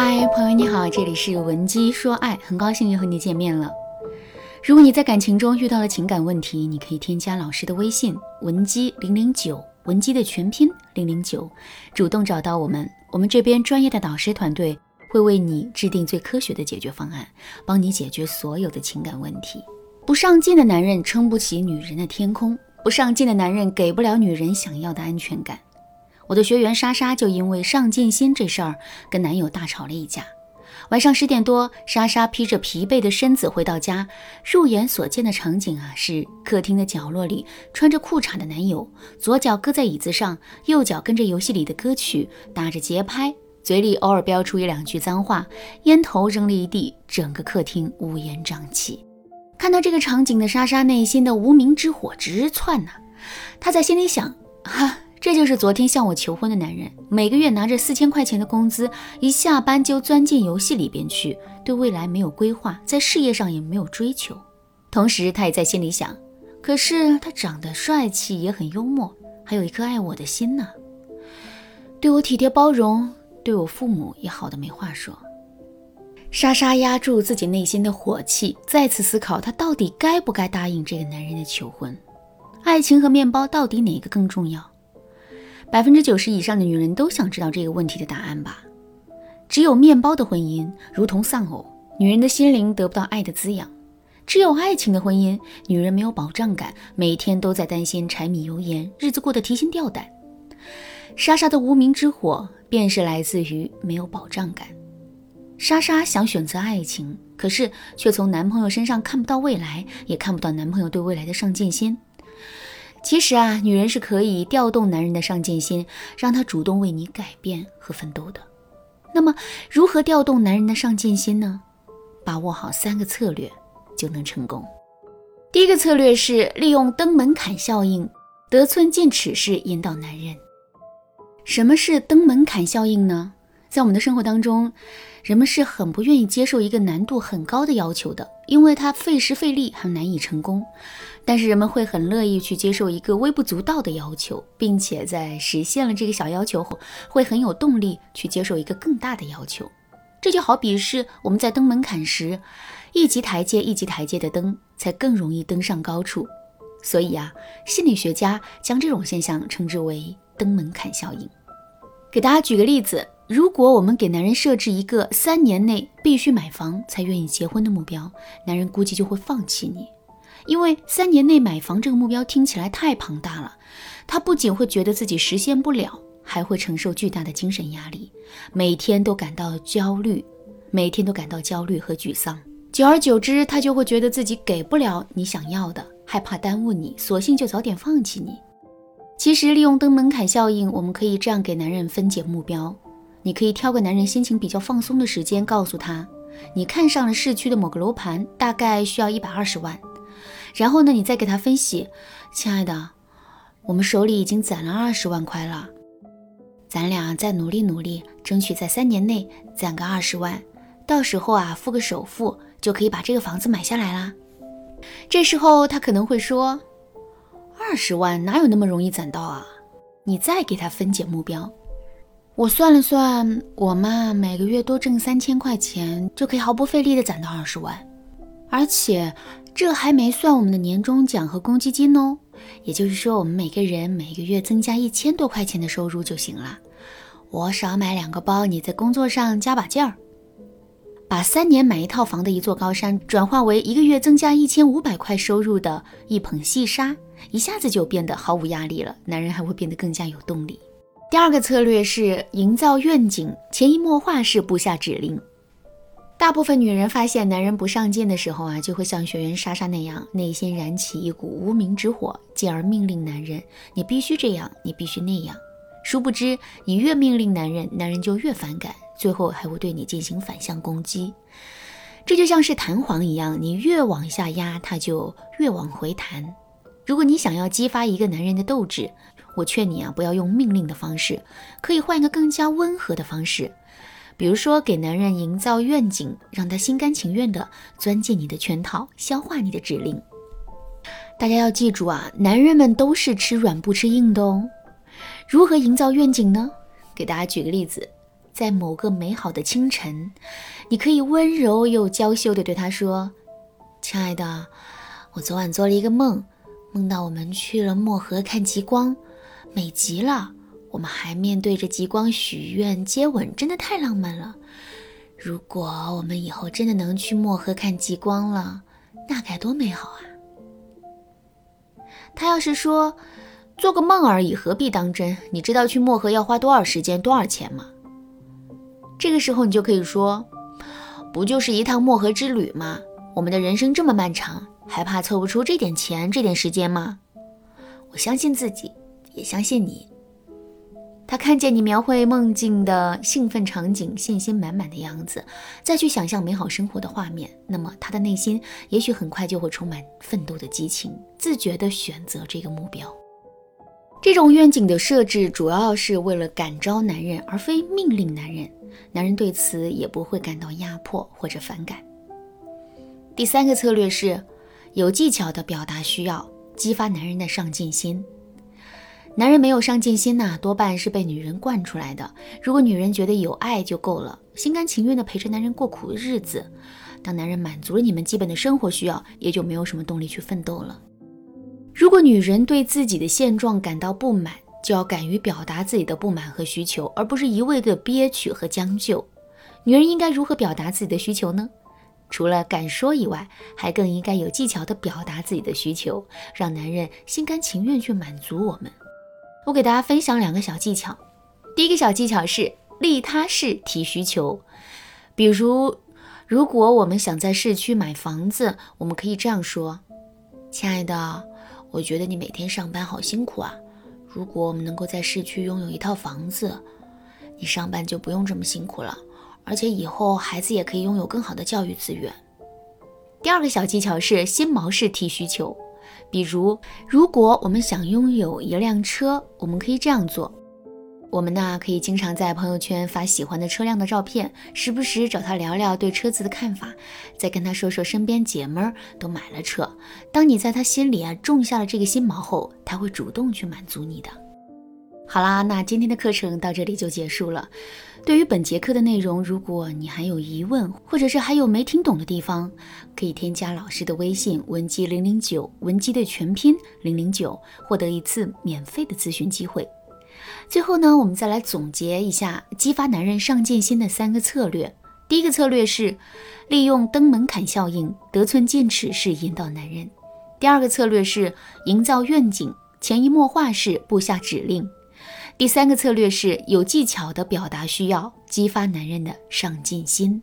嗨，朋友你好，这里是文姬说爱，很高兴又和你见面了。如果你在感情中遇到了情感问题，你可以添加老师的微信文姬零零九，文姬的全拼零零九，主动找到我们，我们这边专业的导师团队会为你制定最科学的解决方案，帮你解决所有的情感问题。不上进的男人撑不起女人的天空，不上进的男人给不了女人想要的安全感。我的学员莎莎就因为上进心这事儿跟男友大吵了一架。晚上十点多，莎莎披着疲惫的身子回到家，入眼所见的场景啊，是客厅的角落里穿着裤衩的男友，左脚搁在椅子上，右脚跟着游戏里的歌曲打着节拍，嘴里偶尔飙出一两句脏话，烟头扔了一地，整个客厅乌烟瘴气。看到这个场景的莎莎内心的无名之火直窜呐，她在心里想：哈。这就是昨天向我求婚的男人，每个月拿着四千块钱的工资，一下班就钻进游戏里边去，对未来没有规划，在事业上也没有追求。同时，他也在心里想：可是他长得帅气，也很幽默，还有一颗爱我的心呢，对我体贴包容，对我父母也好的没话说。莎莎压住自己内心的火气，再次思考她到底该不该答应这个男人的求婚。爱情和面包到底哪个更重要？百分之九十以上的女人都想知道这个问题的答案吧？只有面包的婚姻如同丧偶，女人的心灵得不到爱的滋养；只有爱情的婚姻，女人没有保障感，每天都在担心柴米油盐，日子过得提心吊胆。莎莎的无名之火便是来自于没有保障感。莎莎想选择爱情，可是却从男朋友身上看不到未来，也看不到男朋友对未来的上进心。其实啊，女人是可以调动男人的上进心，让他主动为你改变和奋斗的。那么，如何调动男人的上进心呢？把握好三个策略就能成功。第一个策略是利用登门槛效应，得寸进尺式引导男人。什么是登门槛效应呢？在我们的生活当中，人们是很不愿意接受一个难度很高的要求的，因为它费时费力，很难以成功。但是人们会很乐意去接受一个微不足道的要求，并且在实现了这个小要求后，会很有动力去接受一个更大的要求。这就好比是我们在登门槛时，一级台阶一级台阶的登，才更容易登上高处。所以啊，心理学家将这种现象称之为登门槛效应。给大家举个例子。如果我们给男人设置一个三年内必须买房才愿意结婚的目标，男人估计就会放弃你，因为三年内买房这个目标听起来太庞大了。他不仅会觉得自己实现不了，还会承受巨大的精神压力，每天都感到焦虑，每天都感到焦虑和沮丧。久而久之，他就会觉得自己给不了你想要的，害怕耽误你，索性就早点放弃你。其实，利用登门槛效应，我们可以这样给男人分解目标。你可以挑个男人心情比较放松的时间，告诉他，你看上了市区的某个楼盘，大概需要一百二十万。然后呢，你再给他分析，亲爱的，我们手里已经攒了二十万块了，咱俩再努力努力，争取在三年内攒个二十万，到时候啊，付个首付就可以把这个房子买下来啦。这时候他可能会说，二十万哪有那么容易攒到啊？你再给他分解目标。我算了算，我嘛每个月多挣三千块钱，就可以毫不费力的攒到二十万，而且这还没算我们的年终奖和公积金哦。也就是说，我们每个人每个月增加一千多块钱的收入就行了。我少买两个包，你在工作上加把劲儿，把三年买一套房的一座高山，转化为一个月增加一千五百块收入的一捧细沙，一下子就变得毫无压力了。男人还会变得更加有动力。第二个策略是营造愿景，潜移默化式布下指令。大部分女人发现男人不上进的时候啊，就会像学员莎莎那样，内心燃起一股无名之火，进而命令男人：“你必须这样，你必须那样。”殊不知，你越命令男人，男人就越反感，最后还会对你进行反向攻击。这就像是弹簧一样，你越往下压，它就越往回弹。如果你想要激发一个男人的斗志，我劝你啊，不要用命令的方式，可以换一个更加温和的方式，比如说给男人营造愿景，让他心甘情愿地钻进你的圈套，消化你的指令。大家要记住啊，男人们都是吃软不吃硬的哦。如何营造愿景呢？给大家举个例子，在某个美好的清晨，你可以温柔又娇羞地对他说：“亲爱的，我昨晚做了一个梦，梦到我们去了漠河看极光，美极了。我们还面对着极光许愿、接吻，真的太浪漫了。如果我们以后真的能去漠河看极光了，那该多美好啊！”他要是说。做个梦而已，何必当真？你知道去漠河要花多少时间、多少钱吗？这个时候你就可以说，不就是一趟漠河之旅吗？我们的人生这么漫长，还怕凑不出这点钱、这点时间吗？我相信自己，也相信你。他看见你描绘梦境的兴奋场景、信心满满的样子，再去想象美好生活的画面，那么他的内心也许很快就会充满奋斗的激情，自觉地选择这个目标。这种愿景的设置主要是为了感召男人，而非命令男人。男人对此也不会感到压迫或者反感。第三个策略是有技巧的表达需要，激发男人的上进心。男人没有上进心呐，多半是被女人惯出来的。如果女人觉得有爱就够了，心甘情愿的陪着男人过苦日子，当男人满足了你们基本的生活需要，也就没有什么动力去奋斗了。如果女人对自己的现状感到不满，就要敢于表达自己的不满和需求，而不是一味的憋屈和将就。女人应该如何表达自己的需求呢？除了敢说以外，还更应该有技巧地表达自己的需求，让男人心甘情愿去满足我们。我给大家分享两个小技巧。第一个小技巧是利他式提需求，比如，如果我们想在市区买房子，我们可以这样说：“亲爱的。”我觉得你每天上班好辛苦啊！如果我们能够在市区拥有一套房子，你上班就不用这么辛苦了，而且以后孩子也可以拥有更好的教育资源。第二个小技巧是新毛式提需求，比如，如果我们想拥有一辆车，我们可以这样做。我们呢，可以经常在朋友圈发喜欢的车辆的照片，时不时找他聊聊对车子的看法，再跟他说说身边姐们儿都买了车。当你在他心里啊种下了这个心锚后，他会主动去满足你的。好啦，那今天的课程到这里就结束了。对于本节课的内容，如果你还有疑问，或者是还有没听懂的地方，可以添加老师的微信文姬零零九，文姬的全拼零零九，获得一次免费的咨询机会。最后呢，我们再来总结一下激发男人上进心的三个策略。第一个策略是利用登门槛效应，得寸进尺式引导男人；第二个策略是营造愿景，潜移默化式布下指令；第三个策略是有技巧的表达需要，激发男人的上进心。